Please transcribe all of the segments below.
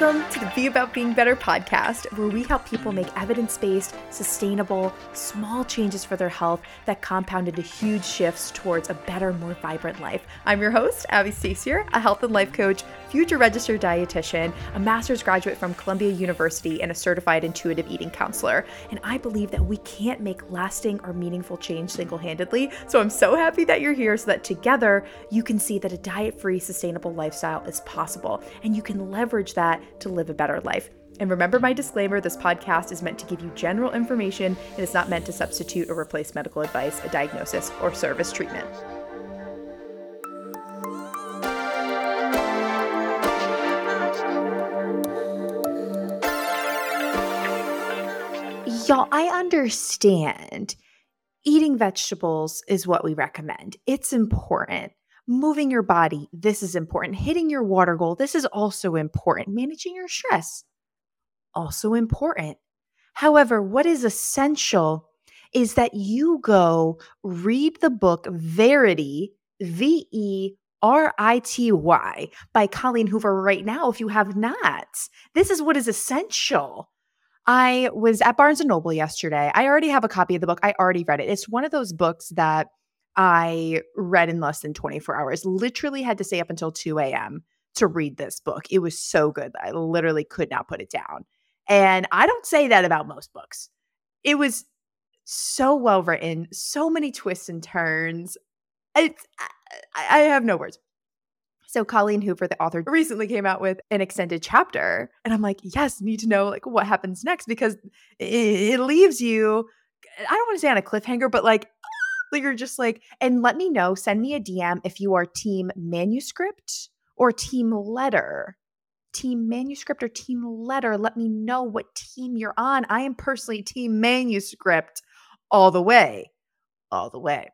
Welcome to the Be About Being Better podcast, where we help people make evidence based, sustainable, small changes for their health that compound into huge shifts towards a better, more vibrant life. I'm your host, Abbie Stasior, a health and life coach, future registered dietitian, a master's graduate from Columbia University, and a certified intuitive eating counselor. And I believe that we can't make lasting or meaningful change single handedly. So I'm so happy that you're here so that together you can see that a diet free, sustainable lifestyle is possible and you can leverage that that to live a better life. And remember my disclaimer this podcast is meant to give you general information and is not meant to substitute or replace medical advice, a diagnosis, or service treatment. Y'all, I understand eating vegetables is what we recommend. It's important moving your body, this is important. Hitting your water goal, this is also important. Managing your stress, also important. However, what is essential is that you go read the book Verity, V E R I T Y, by Colleen Hoover right now if you have not. This is what is essential. I was at Barnes and Noble yesterday. I already have a copy of the book. I already read it. It's one of those books that I read in less than 24 hours. Literally had to stay up until 2 a.m. to read this book. It was so good I literally could not put it down. And I don't say that about most books. It was so well written, so many twists and turns. It's, I, I have no words. So Colleen Hoover, the author, recently came out with an extended chapter, and I'm like, yes, need to know like what happens next because it, it leaves you. I don't want to say on a cliffhanger, but like you're just like, and let me know, send me a DM if you are team manuscript or team letter. Team manuscript or team letter. Let me know what team you're on. I am personally team manuscript all the way. All the way.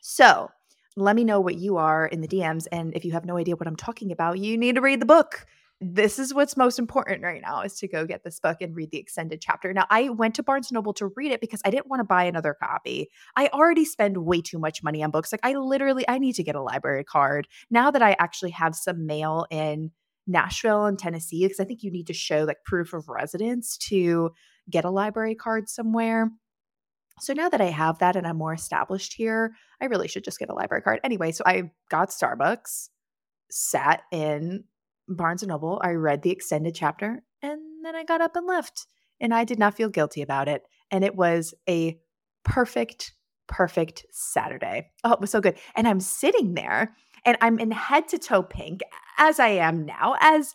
So let me know what you are in the DMs. And if you have no idea what I'm talking about, you need to read the book this is what's most important right now is to go get this book and read the extended chapter. Now, I went to Barnes Noble to read it because I didn't want to buy another copy. I already spend way too much money on books. Like I literally I need to get a library card. Now that I actually have some mail in Nashville and Tennessee because I think you need to show like proof of residence to get a library card somewhere. So now that I have that and I'm more established here, I really should just get a library card. Anyway, so I got Starbucks, sat in Barnes and Noble, I read the extended chapter and then I got up and left. And I did not feel guilty about it. And it was a perfect, perfect Saturday. Oh, it was so good. And I'm sitting there and I'm in head to toe pink as I am now, as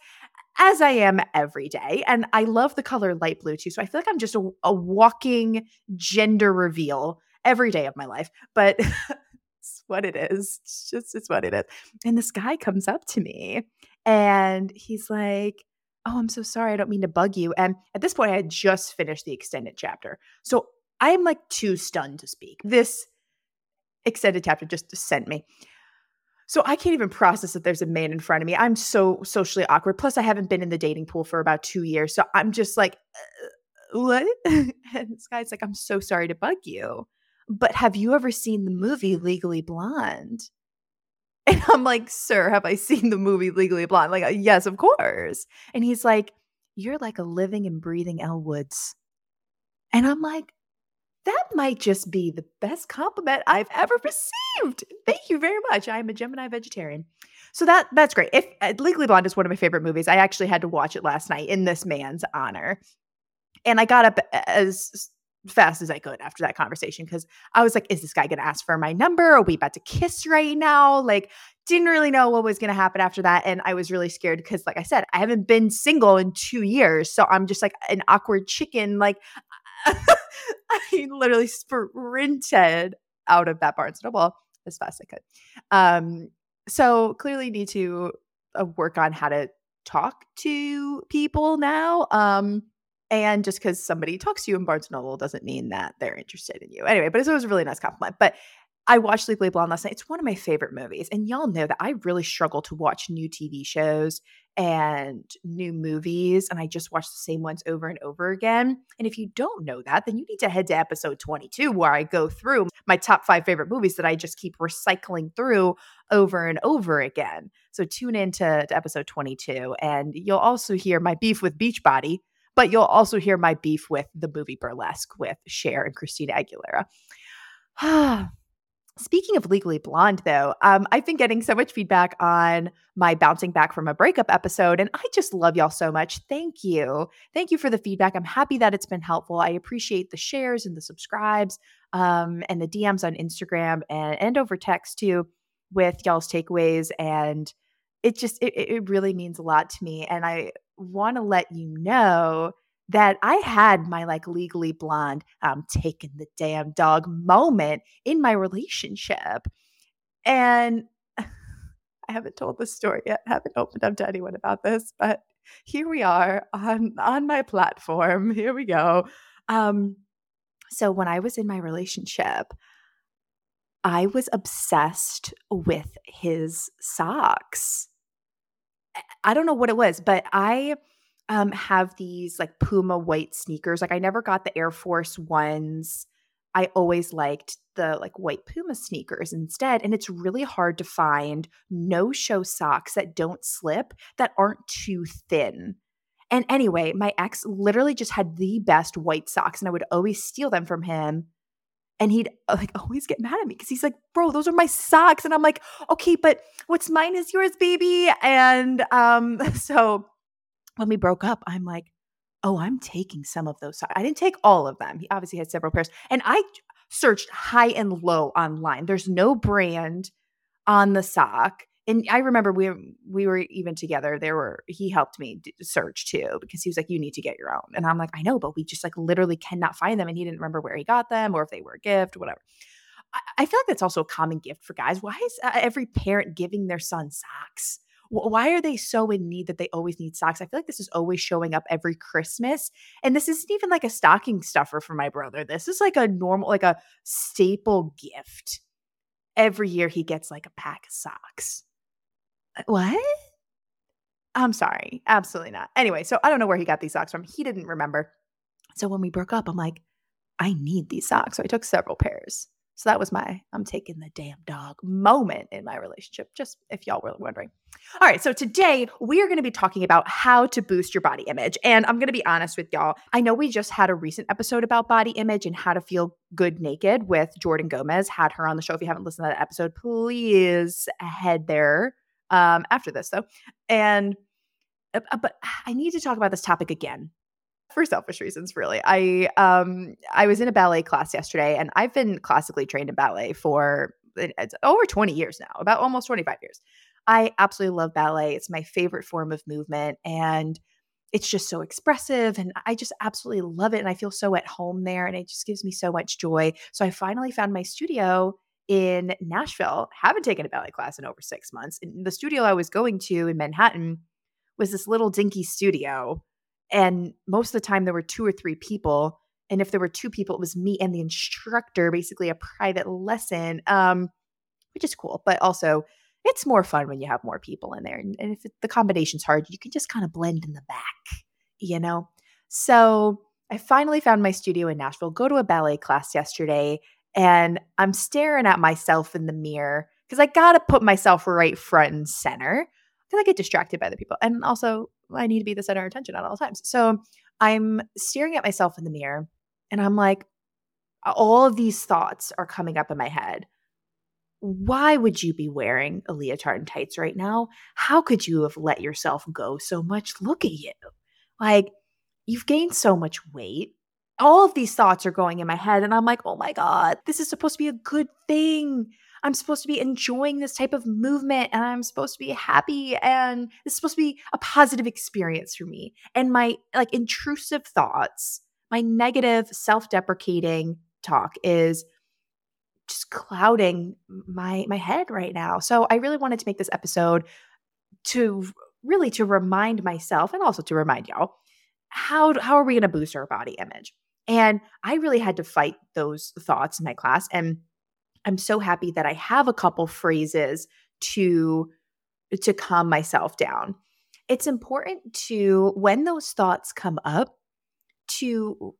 as I am every day. And I love the color light blue too. So I feel like I'm just a, a walking gender reveal every day of my life. But it's what it is. It's just it's what it is. And this guy comes up to me and he's like, Oh, I'm so sorry. I don't mean to bug you. And at this point, I had just finished the extended chapter. So I'm like too stunned to speak. This extended chapter just sent me. So I can't even process that there's a man in front of me. I'm so socially awkward. Plus, I haven't been in the dating pool for about two years. So I'm just like, uh, what? and this guy's like, I'm so sorry to bug you. But have you ever seen the movie Legally Blonde? And I'm like, sir, have I seen the movie Legally Blonde? Like, uh, yes, of course. And he's like, you're like a living and breathing Elle Woods. And I'm like, that might just be the best compliment I've ever received. Thank you very much. I'm a Gemini vegetarian. So that that's great. If uh, Legally Blonde is one of my favorite movies, I actually had to watch it last night in this man's honor. And I got up as fast as I could after that conversation because I was like, is this guy going to ask for my number? Are we about to kiss right now? Like, didn't really know what was going to happen after that. And I was really scared because, like I said, I haven't been single in two years. So I'm just like an awkward chicken. Like, I literally sprinted out of that Barnes Noble as fast as I could. Um, so clearly need to uh, work on how to talk to people now. Um, and just because somebody talks to you in Barnes Noble doesn't mean that they're interested in you. Anyway, but it was a really nice compliment. But I watched Legally Blonde last night. It's one of my favorite movies. And y'all know that I really struggle to watch new TV shows and new movies. And I just watch the same ones over and over again. And if you don't know that, then you need to head to episode 22, where I go through my top five favorite movies that I just keep recycling through over and over again. So tune into to episode 22 and you'll also hear my beef with Beachbody, but you'll also hear my beef with the movie Burlesque with Cher and Christina Aguilera. Speaking of Legally Blonde, though, um, I've been getting so much feedback on my bouncing back from a breakup episode, and I just love y'all so much. Thank you. Thank you for the feedback. I'm happy that it's been helpful. I appreciate the shares and the subscribes um, and the DMs on Instagram and, and over text too with y'all's takeaways. And it just, it, it really means a lot to me. And I want to let you know that I had my like legally blonde, um, taking the damn dog moment in my relationship. And I haven't told the story yet, I haven't opened up to anyone about this, but here we are on on my platform. Here we go. Um, so when I was in my relationship, I was obsessed with his socks. I don't know what it was, but I um, have these like Puma white sneakers. Like I never got the Air Force ones. I always liked the like white Puma sneakers instead. And it's really hard to find no show socks that don't slip that aren't too thin. And anyway, my ex literally just had the best white socks and I would always steal them from him. And he'd uh, like always get mad at me because he's like, bro, those are my socks. And I'm like, okay, but what's mine is yours, baby. And um, so when we broke up, I'm like, oh, I'm taking some of those socks. I didn't take all of them. He obviously had several pairs. And I searched high and low online. There's no brand on the sock. And I remember we we were even together. There were he helped me search too because he was like, "You need to get your own." And I'm like, "I know, but we just like literally cannot find them." And he didn't remember where he got them or if they were a gift, whatever. I, I feel like that's also a common gift for guys. Why is uh, every parent giving their son socks? why are they so in need that they always need socks? I feel like this is always showing up every Christmas. And this isn't even like a stocking stuffer for my brother. This is like a normal, like a staple gift. Every year he gets like a pack of socks. What? I'm sorry. Absolutely not. Anyway, so I don't know where he got these socks from. He didn't remember. So when we broke up, I'm like, I need these socks. So I took several pairs. So that was my I'm taking the damn dog moment in my relationship, just if y'all were wondering. All right, so today we are going to be talking about how to boost your body image. And I'm going to be honest with y'all. I know we just had a recent episode about body image and how to feel good naked with Jordan Gomez. Had her on the show. If you haven't listened to that episode, please head there um, after this, though. And uh, but I need to talk about this topic again for selfish reasons really. I um i was in a ballet class yesterday and i've been classically trained in ballet for it's over 20 years now about almost 25 years. I absolutely love ballet. It's my favorite form of movement and it's just so expressive and i just absolutely love it and i feel so at home there and it just gives me so much joy. So i finally found my studio in nashville haven't taken a ballet class in over six months and the studio i was going to in manhattan was this little dinky studio and most of the time, there were two or three people. And if there were two people, it was me and the instructor, basically a private lesson, um, which is cool. But also, it's more fun when you have more people in there. And, and if it, the combination's hard, you can just kind of blend in the back, you know? So I finally found my studio in Nashville, go to a ballet class yesterday, and I'm staring at myself in the mirror because I got to put myself right front and center because I get distracted by the people. And also, I need to be the center of attention at all times. So I'm staring at myself in the mirror and I'm like, all of these thoughts are coming up in my head. Why would you be wearing a leotard and tights right now? How could you have let yourself go so much? Look at you. Like, you've gained so much weight. All of these thoughts are going in my head, and I'm like, oh my God, this is supposed to be a good thing. I'm supposed to be enjoying this type of movement and I'm supposed to be happy and this is supposed to be a positive experience for me. And my like intrusive thoughts, my negative self-deprecating talk is just clouding my my head right now. So I really wanted to make this episode to really to remind myself and also to remind y'all how how are we going to boost our body image? And I really had to fight those thoughts in my class and I'm so happy that I have a couple phrases to to calm myself down. It's important to when those thoughts come up to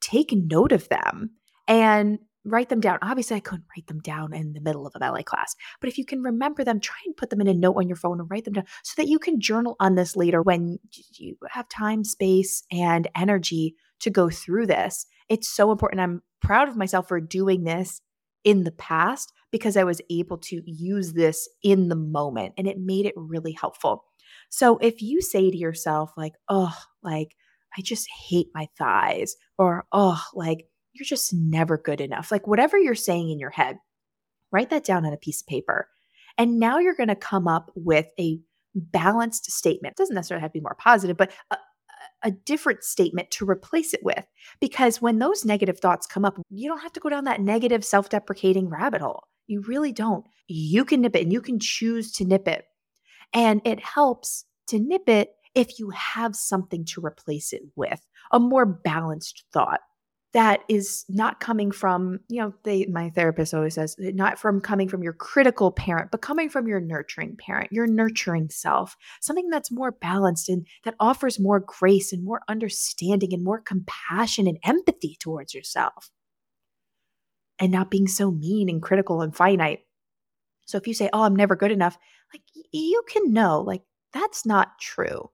take note of them and write them down. Obviously, I couldn't write them down in the middle of a ballet class, but if you can remember them, try and put them in a note on your phone and write them down so that you can journal on this later when you have time, space, and energy to go through this. It's so important. I'm proud of myself for doing this in the past because I was able to use this in the moment and it made it really helpful. So if you say to yourself, like, oh, like, I just hate my thighs, or oh, like, you're just never good enough, like, whatever you're saying in your head, write that down on a piece of paper. And now you're going to come up with a balanced statement. It doesn't necessarily have to be more positive, but a different statement to replace it with. Because when those negative thoughts come up, you don't have to go down that negative, self deprecating rabbit hole. You really don't. You can nip it and you can choose to nip it. And it helps to nip it if you have something to replace it with, a more balanced thought that is not coming from, you know, they my therapist always says, eh, not from coming from your critical parent, but coming from your nurturing parent, your nurturing self, something that's more balanced and that offers more grace and more understanding and more compassion and empathy towards yourself. And not being so mean and critical and finite. So if you say, "Oh, I'm never good enough," like you can know like that's not true.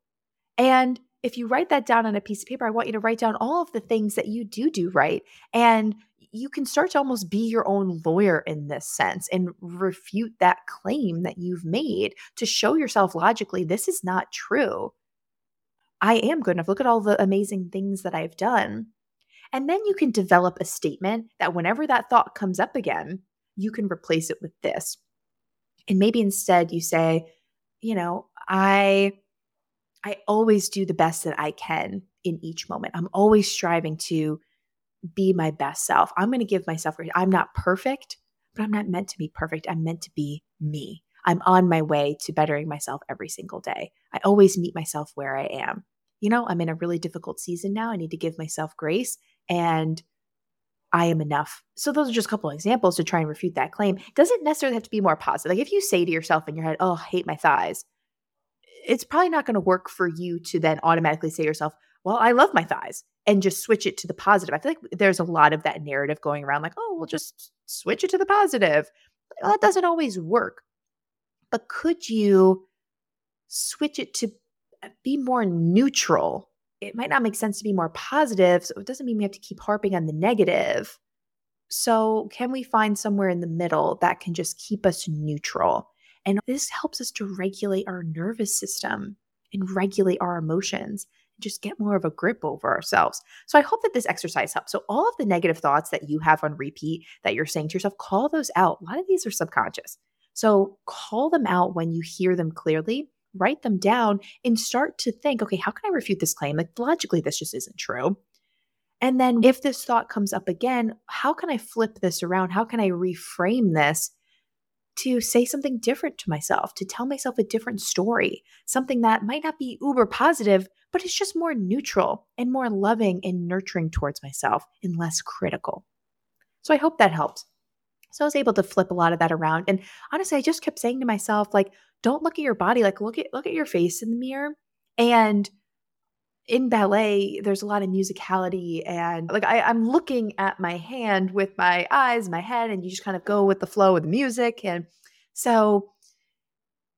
And if you write that down on a piece of paper, I want you to write down all of the things that you do do right. And you can start to almost be your own lawyer in this sense and refute that claim that you've made to show yourself logically this is not true. I am good enough. Look at all the amazing things that I've done. And then you can develop a statement that whenever that thought comes up again, you can replace it with this. And maybe instead you say, you know, I I always do the best that I can in each moment. I'm always striving to be my best self. I'm going to give myself grace. I'm not perfect, but I'm not meant to be perfect. I'm meant to be me. I'm on my way to bettering myself every single day. I always meet myself where I am. You know, I'm in a really difficult season now. I need to give myself grace and I am enough. So those are just a couple examples to try and refute that claim. Doesn't necessarily have to be more positive. Like if you say to yourself in your head, "Oh, I hate my thighs," it's probably not going to work for you to then automatically say yourself, well, I love my thighs and just switch it to the positive. I feel like there's a lot of that narrative going around like, oh, we'll just switch it to the positive. Well, that doesn't always work. But could you switch it to uh, be more neutral? It might not make sense to be more positive. So it doesn't mean we have to keep harping on the negative. So, can we find somewhere in the middle that can just keep us neutral? And this helps us to regulate our nervous system and regulate our emotions and just get more of a grip over ourselves. So I hope that this exercise helps. So all of the negative thoughts that you have on repeat that you're saying to yourself, call those out. A lot of these are subconscious. So call them out when you hear them clearly, write them down, and start to think, okay, how can I refute this claim? Like logically, this just isn't true. And then if this thought comes up again, how can I flip this around? How can I reframe this to say something different to myself, to tell myself a different story, something that might not be uber positive, but it's just more neutral and more loving and nurturing towards myself and less critical. So I hope that helps. So I was able to flip a lot of that around. And honestly, I just kept saying to myself, like, don't look at your body, like look at look at your face in the mirror and in ballet, there's a lot of musicality and like I, I'm looking at my hand with my eyes, my head, and you just kind of go with the flow of the music. And so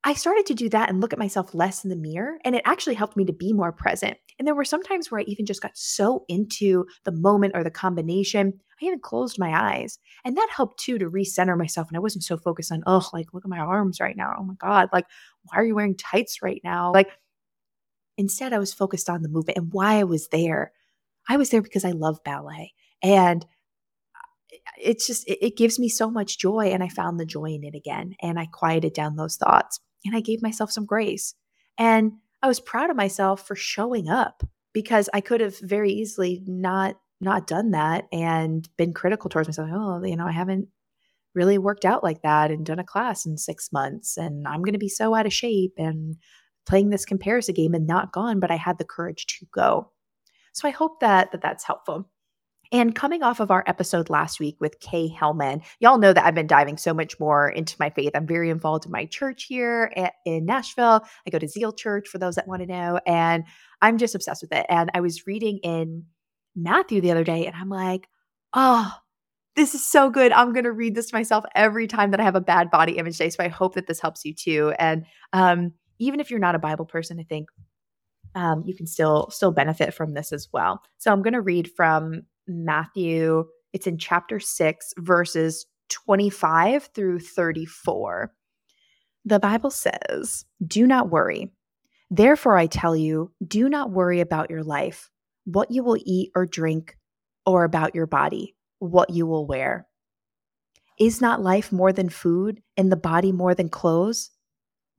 I started to do that and look at myself less in the mirror. And it actually helped me to be more present. And there were some times where I even just got so into the moment or the combination, I even closed my eyes. And that helped too to recenter myself. And I wasn't so focused on, oh, like, look at my arms right now. Oh my God. Like, why are you wearing tights right now? Like, Instead, I was focused on the movement and why I was there. I was there because I love ballet. And it's just, it, it gives me so much joy. And I found the joy in it again. And I quieted down those thoughts and I gave myself some grace. And I was proud of myself for showing up because I could have very easily not not done that and been critical towards myself. Oh, you know, I haven't really worked out like that and done a class in six months and I'm going to be so out of shape and playing this comparison game and not gone, but I had the courage to go. So I hope that, that that's helpful. And coming off of our episode last week with Kay Hellman, y'all know that I've been diving so much more into my faith. I'm very involved in my church here in Nashville. I go to Zeal Church for those that want to know, and I'm just obsessed with it. And I was reading in Matthew the other day, and I'm like, oh, this is so good. I'm going to read this myself every time that I have a bad body image day. So I hope that this helps you too. And um, even if you're not a Bible person, I think um, you can still still benefit from this as well. So I'm going to read from Matthew. It's in chapter six, verses 25 through 34. The Bible says, "Do not worry. Therefore, I tell you, do not worry about your life, what you will eat or drink, or about your body, what you will wear." Is not life more than food, and the body more than clothes?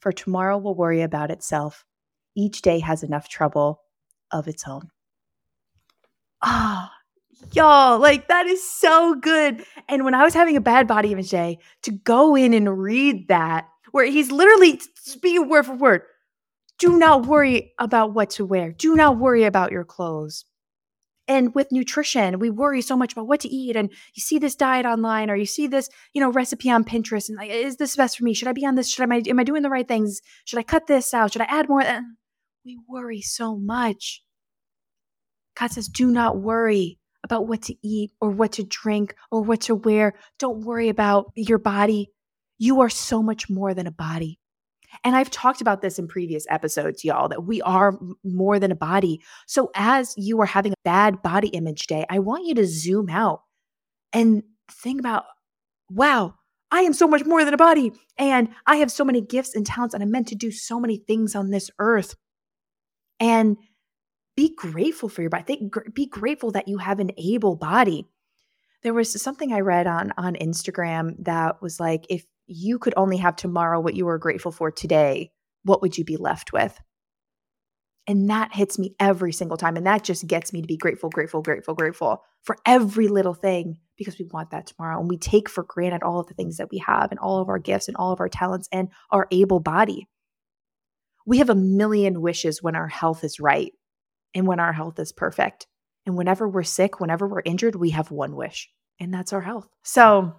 for tomorrow will worry about itself. Each day has enough trouble of its own. Ah, y'all, like that is so good. And when I was having a bad body image day, to go in and read that, where he's literally speaking word for word, do not worry about what to wear, do not worry about your clothes. And with nutrition, we worry so much about what to eat. And you see this diet online, or you see this, you know, recipe on Pinterest, and like, is this best for me? Should I be on this? Should I am I doing the right things? Should I cut this out? Should I add more? Eh, we worry so much. God says, do not worry about what to eat or what to drink or what to wear. Don't worry about your body. You are so much more than a body. And I've talked about this in previous episodes, y'all, that we are more than a body. So as you are having a bad body image day, I want you to zoom out and think about, wow, I am so much more than a body. And I have so many gifts and talents, and I'm meant to do so many things on this earth and be grateful for your body. Think, be grateful that you have an able body. There was something I read on on Instagram that was like, if you could only have tomorrow what you were grateful for today, what would you be left with? And that hits me every single time. And that just gets me to be grateful, grateful, grateful, grateful for every little thing because we want that tomorrow. And we take for granted all of the things that we have and all of our gifts and all of our talents and our able body we have a million wishes when our health is right and when our health is perfect. And whenever we're sick, whenever we're injured, we have one wish, and that's our health. So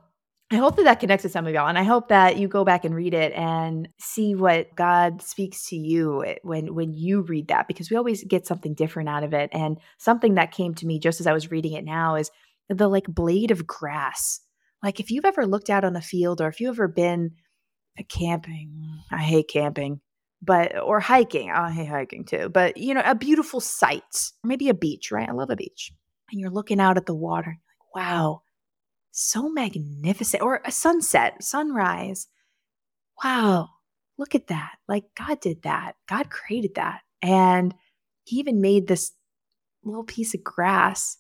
I hope that that connects to some of y'all. And I hope that you go back and read it and see what God speaks to you eh, when, when you read that, because we always get something different out of it. And something that came to me just as I was reading it now is the like blade of grass. Like if you've ever looked out on a field or if you've ever been camping, I hate camping, but or hiking. Oh, I hate hiking too, but you know, a beautiful sight, maybe a beach, right? I love a beach. And you're looking out at the water, like, wow, so magnificent. Or a sunset, sunrise. Wow, look at that. Like God did that. God created that. And he even made this little piece of grass.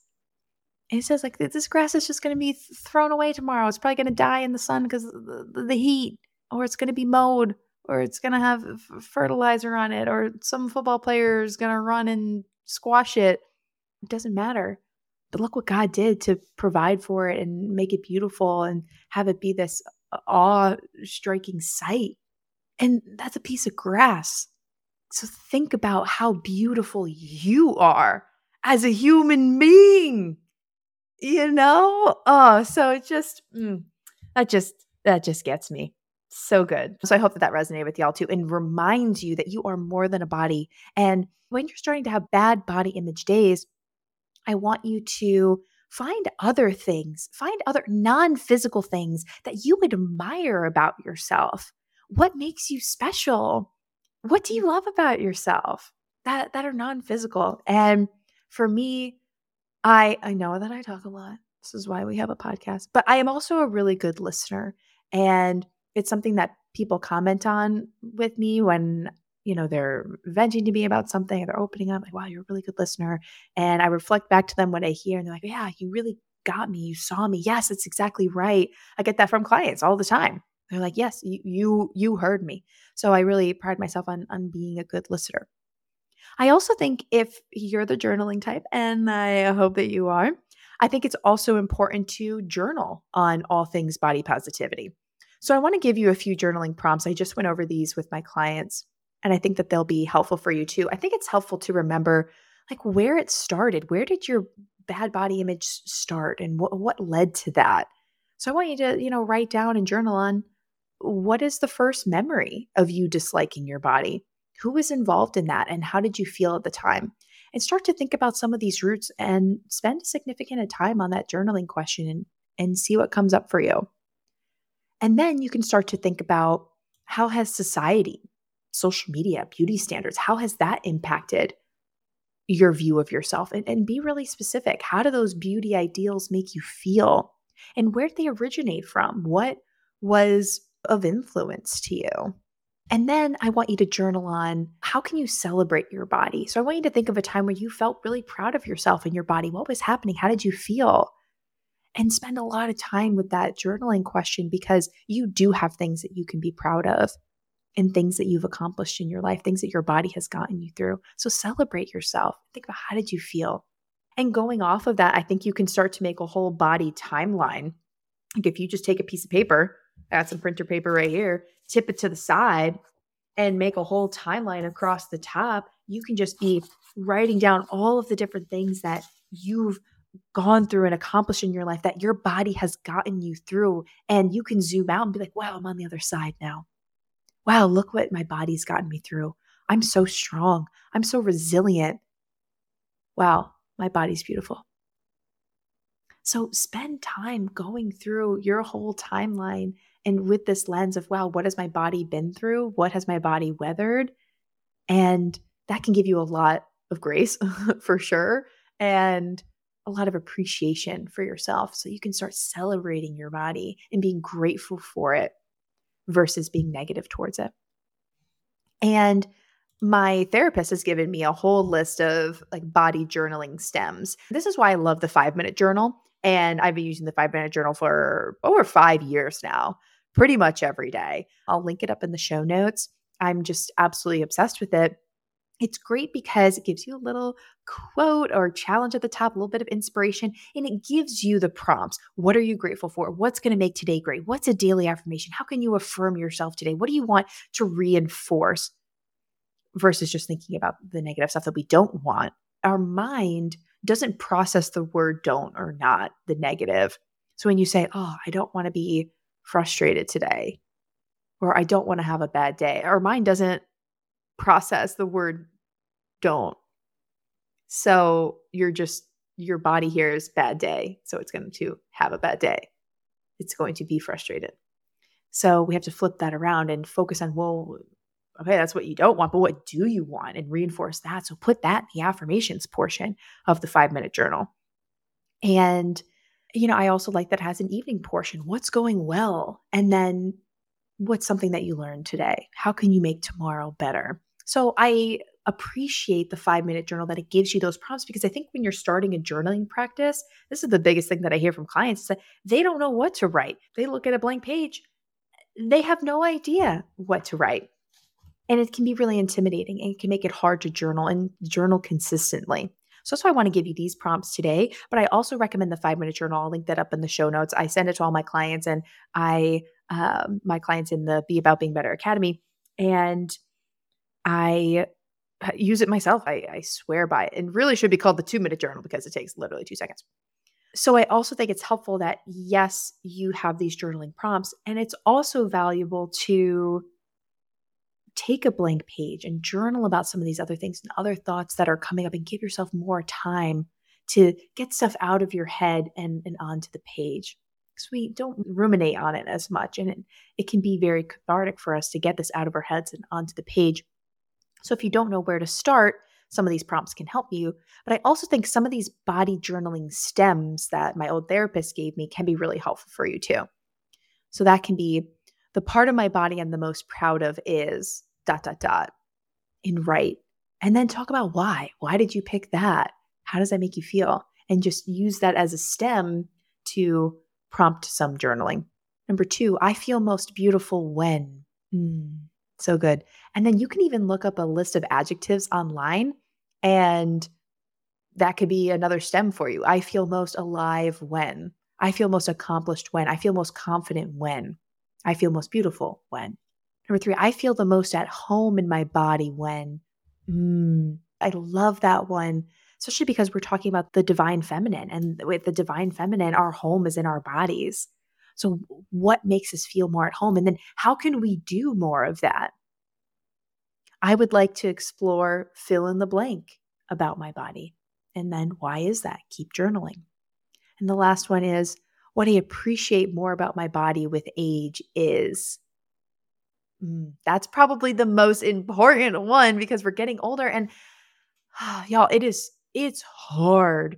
And he says, like, this grass is just going to be thrown away tomorrow. It's probably going to die in the sun because the, the heat, or it's going to be mowed or it's going to have fertilizer on it, or some football player is going to run and squash it. It doesn't matter. But look what God did to provide for it and make it beautiful and have it be this awe striking sight. And that's a piece of grass. So think about how beautiful you are as a human being. You know? Oh, so it just, mm, that just, that just gets me. So good. So I hope that that resonated with y'all too and reminds you that you are more than a body. And when you're starting to have bad body image days, I want you to find other things, find other non physical things that you admire about yourself. What makes you special? What do you love about yourself that, that are non physical? And for me, I I know that I talk a lot, This is why we have a podcast. But I am also a really good listener. And it's something that people comment on with me when you know they're venting to me about something they're opening up like wow you're a really good listener and i reflect back to them what i hear and they're like yeah you really got me you saw me. Yes it's exactly right i get that from clients all the time. They're like yes you you, you heard me. So i really pride myself on on being a good listener. I also think if you're the journaling type and i hope that you are i think it's also important to journal on all things body positivity. So I want to give you a few journaling prompts. I just went over these with my clients and I think that they'll be helpful for you too. I think it's helpful to remember like where it started. Where did your bad body image start and what what led to that? So I want you to, you know, write down and journal on what is the first memory of you disliking your body? Who was involved in that and how did you feel at the time? And start to think about some of these roots and spend a significant time on that journaling question and, and see what comes up for you. And then you can start to think about how has society, social media, beauty standards, how has that impacted your view of yourself? And, and be really specific. How do those beauty ideals make you feel? And where did they originate from? What was of influence to you? And then I want you to journal on how can you celebrate your body? So I want you to think of a time where you felt really proud of yourself and your body. What was happening? How did you feel? and spend a lot of time with that journaling question because you do have things that you can be proud of and things that you've accomplished in your life, things that your body has gotten you through. So celebrate yourself. Think about how did you feel? And going off of that, I think you can start to make a whole body timeline. Like if you just take a piece of paper, I got some printer paper right here, tip it to the side, and make a whole timeline across the top, you can just be writing down all of the different things that you've gone through and accomplished in your life that your body has gotten you through. And you can zoom out and be like, wow, I'm on the other side now. Wow, look what my body's gotten me through. I'm so strong. I'm so resilient. Wow, my body's beautiful. So spend time going through your whole timeline and with this lens of, wow, what has my body been through? What has my body weathered? And that can give you a lot of grace for sure. And a lot of appreciation for yourself so you can start celebrating your body and being grateful for it versus being negative towards it. And my therapist has given me a whole list of like body journaling stems. This is why I love the 5-minute journal and I've been using the 5-minute journal for over 5 years now, pretty much every day. I'll link it up in the show notes. I'm just absolutely obsessed with it it's great because it gives you a little quote or challenge at the top, a little bit of inspiration, and it gives you the prompts. What are you grateful for? What's going to make today great? What's a daily affirmation? How can you affirm yourself today? What do you want to reinforce versus just thinking about the negative stuff that we don't want? Our mind doesn't process the word don't or not, the negative. So when you say, Oh, I don't want to be frustrated today, or I don't want to have a bad day, our mind doesn't process the word don't. So you're just, your body hears bad day. So it's going to have a bad day. It's going to be frustrated. So we have to flip that around and focus on, well, okay, that's what you don't want, but what do you want? And reinforce that. So put that in the affirmations portion of the five minute journal. And, you know, I also like that has an evening portion. What's going well? And then what's something that you learned today? How can you make tomorrow better? So I appreciate the five minute journal that it gives you those prompts because I think when you're starting a journaling practice, this is the biggest thing that I hear from clients that they don't know what to write. They look at a blank page, they have no idea what to write. And it can be really intimidating and it can make it hard to journal and journal consistently. So that's why I want to give you these prompts today. But I also recommend the five minute journal. I'll link that up in the show notes. I send it to all my clients and I, um, my clients in the Be About Being Better Academy. And I use it myself. I, I swear by it. And really should be called the two minute journal because it takes literally two seconds. So I also think it's helpful that, yes, you have these journaling prompts, and it's also valuable to take a blank page and journal about some of these other things and other thoughts that are coming up and give yourself more time to get stuff out of your head and, and onto the page. Because we don't ruminate on it as much, and it, it can be very cathartic for us to get this out of our heads and onto the page so if you don't know where to start, some of these prompts can help you. But I also think some of these body journaling stems that my old therapist gave me can be really helpful for you too. So that can be the part of my body I'm the most proud of is dot, dot, dot, in write. And then talk about why. Why did you pick that? How does that make you feel? And just use that as a stem to prompt some journaling. Number two, I feel most beautiful when. Mm, so good. And then you can even look up a list of adjectives online, and that could be another stem for you. I feel most alive when. I feel most accomplished when. I feel most confident when. I feel most beautiful when. Number three, I feel the most at home in my body when. Mm, I love that one, especially because we're talking about the divine feminine. And with the divine feminine, our home is in our bodies. So, what makes us feel more at home? And then, how can we do more of that? I would like to explore fill in the blank about my body. And then, why is that? Keep journaling. And the last one is what I appreciate more about my body with age is. Mm, that's probably the most important one because we're getting older and oh, y'all, it is, it's hard.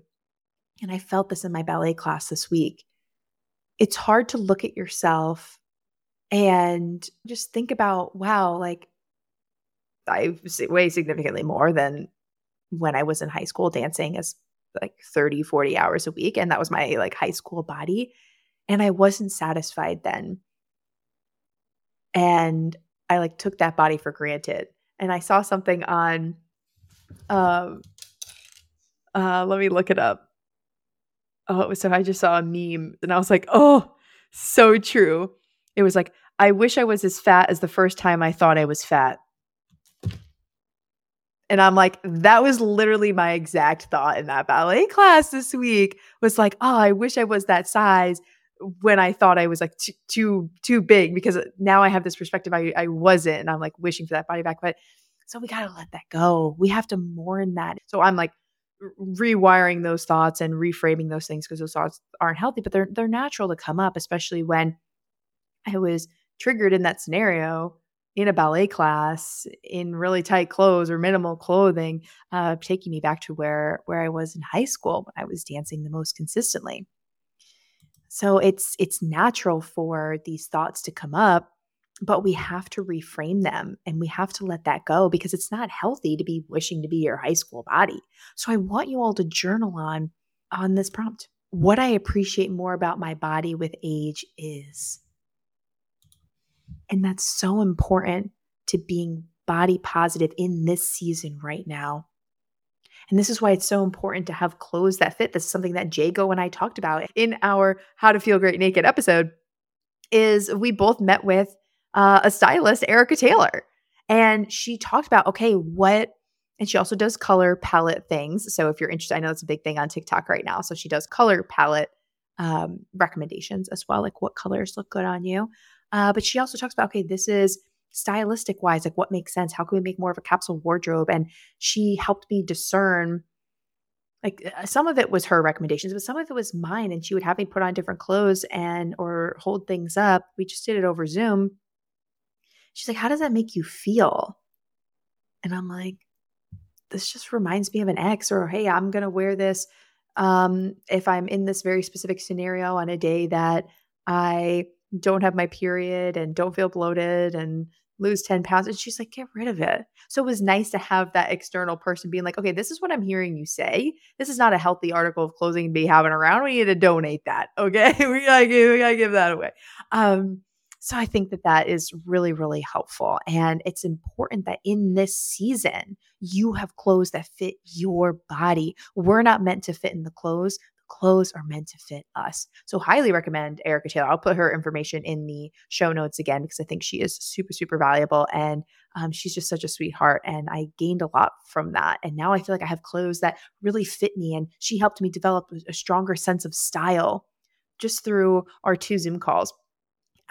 And I felt this in my ballet class this week it's hard to look at yourself and just think about, wow, like I weigh significantly more than when I was in high school dancing as like 30, 40 hours a week. And that was my like high school body. And I wasn't satisfied then. And I like took that body for granted. And I saw something on um uh let me look it up oh, so I just saw a meme and I was like, oh, so true. It was like, I wish I was as fat as the first time I thought I was fat. And I'm like, that was literally my exact thought in that ballet class this week was like, oh, I wish I was that size when I thought I was like too too, too big because uh, now I have this perspective I, I wasn't and I'm like wishing for that body back. But so we got to let that go. We have to mourn that. So I'm like rewiring those thoughts and reframing those things because those thoughts aren't healthy, but they're they're natural to come up, especially when I was triggered in that scenario in a ballet class in really tight clothes or minimal clothing, uh, taking me back to where where I was in high school when I was dancing the most consistently. So it's it's natural for these thoughts to come up but we have to reframe them and we have to let that go because it's not healthy to be wishing to be your high school body. So I want you all to journal on on this prompt. What I appreciate more about my body with age is and that's so important to being body positive in this season right now. And this is why it's so important to have clothes that fit. This is something that Jago and I talked about in our How to Feel Great Naked episode. Is we both met with uh, a stylist, Erica Taylor. And she talked about, okay, what, and she also does color palette things. So if you're interested, I know it's a big thing on TikTok right now. So she does color palette um, recommendations as well, like what colors look good on you. Uh, but she also talks about, okay, this is stylistic wise, like what makes sense? How can we make more of a capsule wardrobe? And she helped me discern like uh, some of it was her recommendations but some of it was mine and she would have me put on different clothes and or hold things up we just did it over zoom She's like, How does that make you feel? And I'm like, This just reminds me of an ex, or hey, I'm going to wear this um, if I'm in this very specific scenario on a day that I don't have my period and don't feel bloated and lose 10 pounds. And she's like, get rid of it. So it was nice to have that external person being like, okay, this is what I'm hearing you say. This is not a healthy article of clothing to be having around. We need to donate that. Okay. we gotta give, that away. Um, so I think that that is really, really helpful. And it's important that in this season, you have clothes that fit your body. We're not meant to fit in the clothes. The clothes are meant to fit us. So highly recommend Erica Taylor. I'll put her information in the show notes again because I think she is super, super valuable. And um, she's just such a sweetheart. And I gained a lot from that. And now I feel like I have clothes that really fit me. And she helped me develop a stronger sense of style just through our two Zoom calls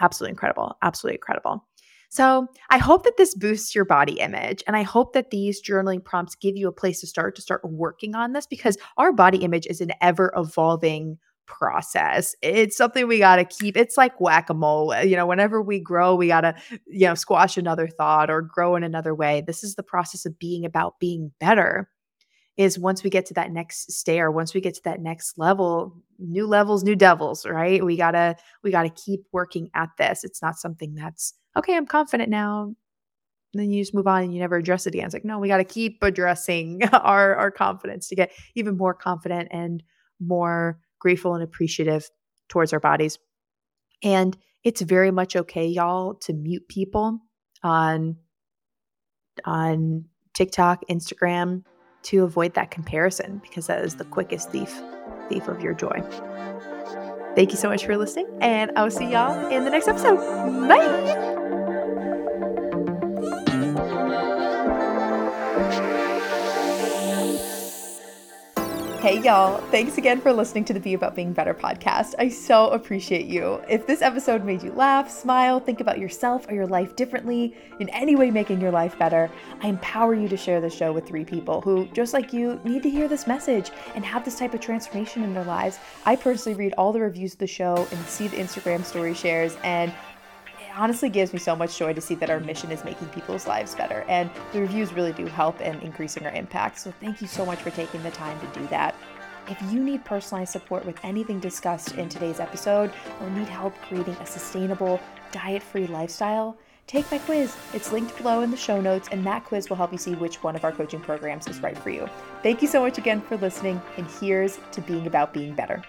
absolutely incredible. Absolutely incredible. So, I hope that this boosts your body image. And I hope that these journaling prompts give you a place to start to start working on this because our body image is an ever evolving process. It's something we got to keep. It's like whack a mole. You know, whenever we grow, we got to, you know, squash another thought or grow in another way. This is the process of being about being better. Is once we get to that next stair, once we get to that next level, new levels, new devils, right? We gotta we gotta keep working at this. It's not something that's okay. I'm confident now. Then you just move on and you never address it again. It's like no, we got to keep addressing our our confidence to get even more confident and more grateful and appreciative towards our bodies. And it's very much okay, y'all, to mute people on on TikTok, Instagram to avoid that comparison because that is the quickest thief thief of your joy. Thank you so much for listening, and I'll see y'all in the next episode. Bye. Hey, y'all. Thanks again for listening to the Be About Being Better podcast. I so appreciate you. If this episode made you laugh, smile, think about yourself or your life differently, in any way making your life better, I empower you to share the show with three people who, just like you, need to hear this message and have this type of transformation in their lives. I personally read all the reviews of the show and see the Instagram story shares, and honestly gives me so much joy to see that our mission is making people's lives better. And the reviews really do help in increasing our impact. So thank you so much for taking the time to do that. If you need personalized support with anything discussed in today's episode or need help creating a sustainable, diet free lifestyle, take my quiz. It's linked below in the show notes, and that quiz will help you see which one of our coaching programs is right for you. Thank you so much again for listening, and here's to being about being better.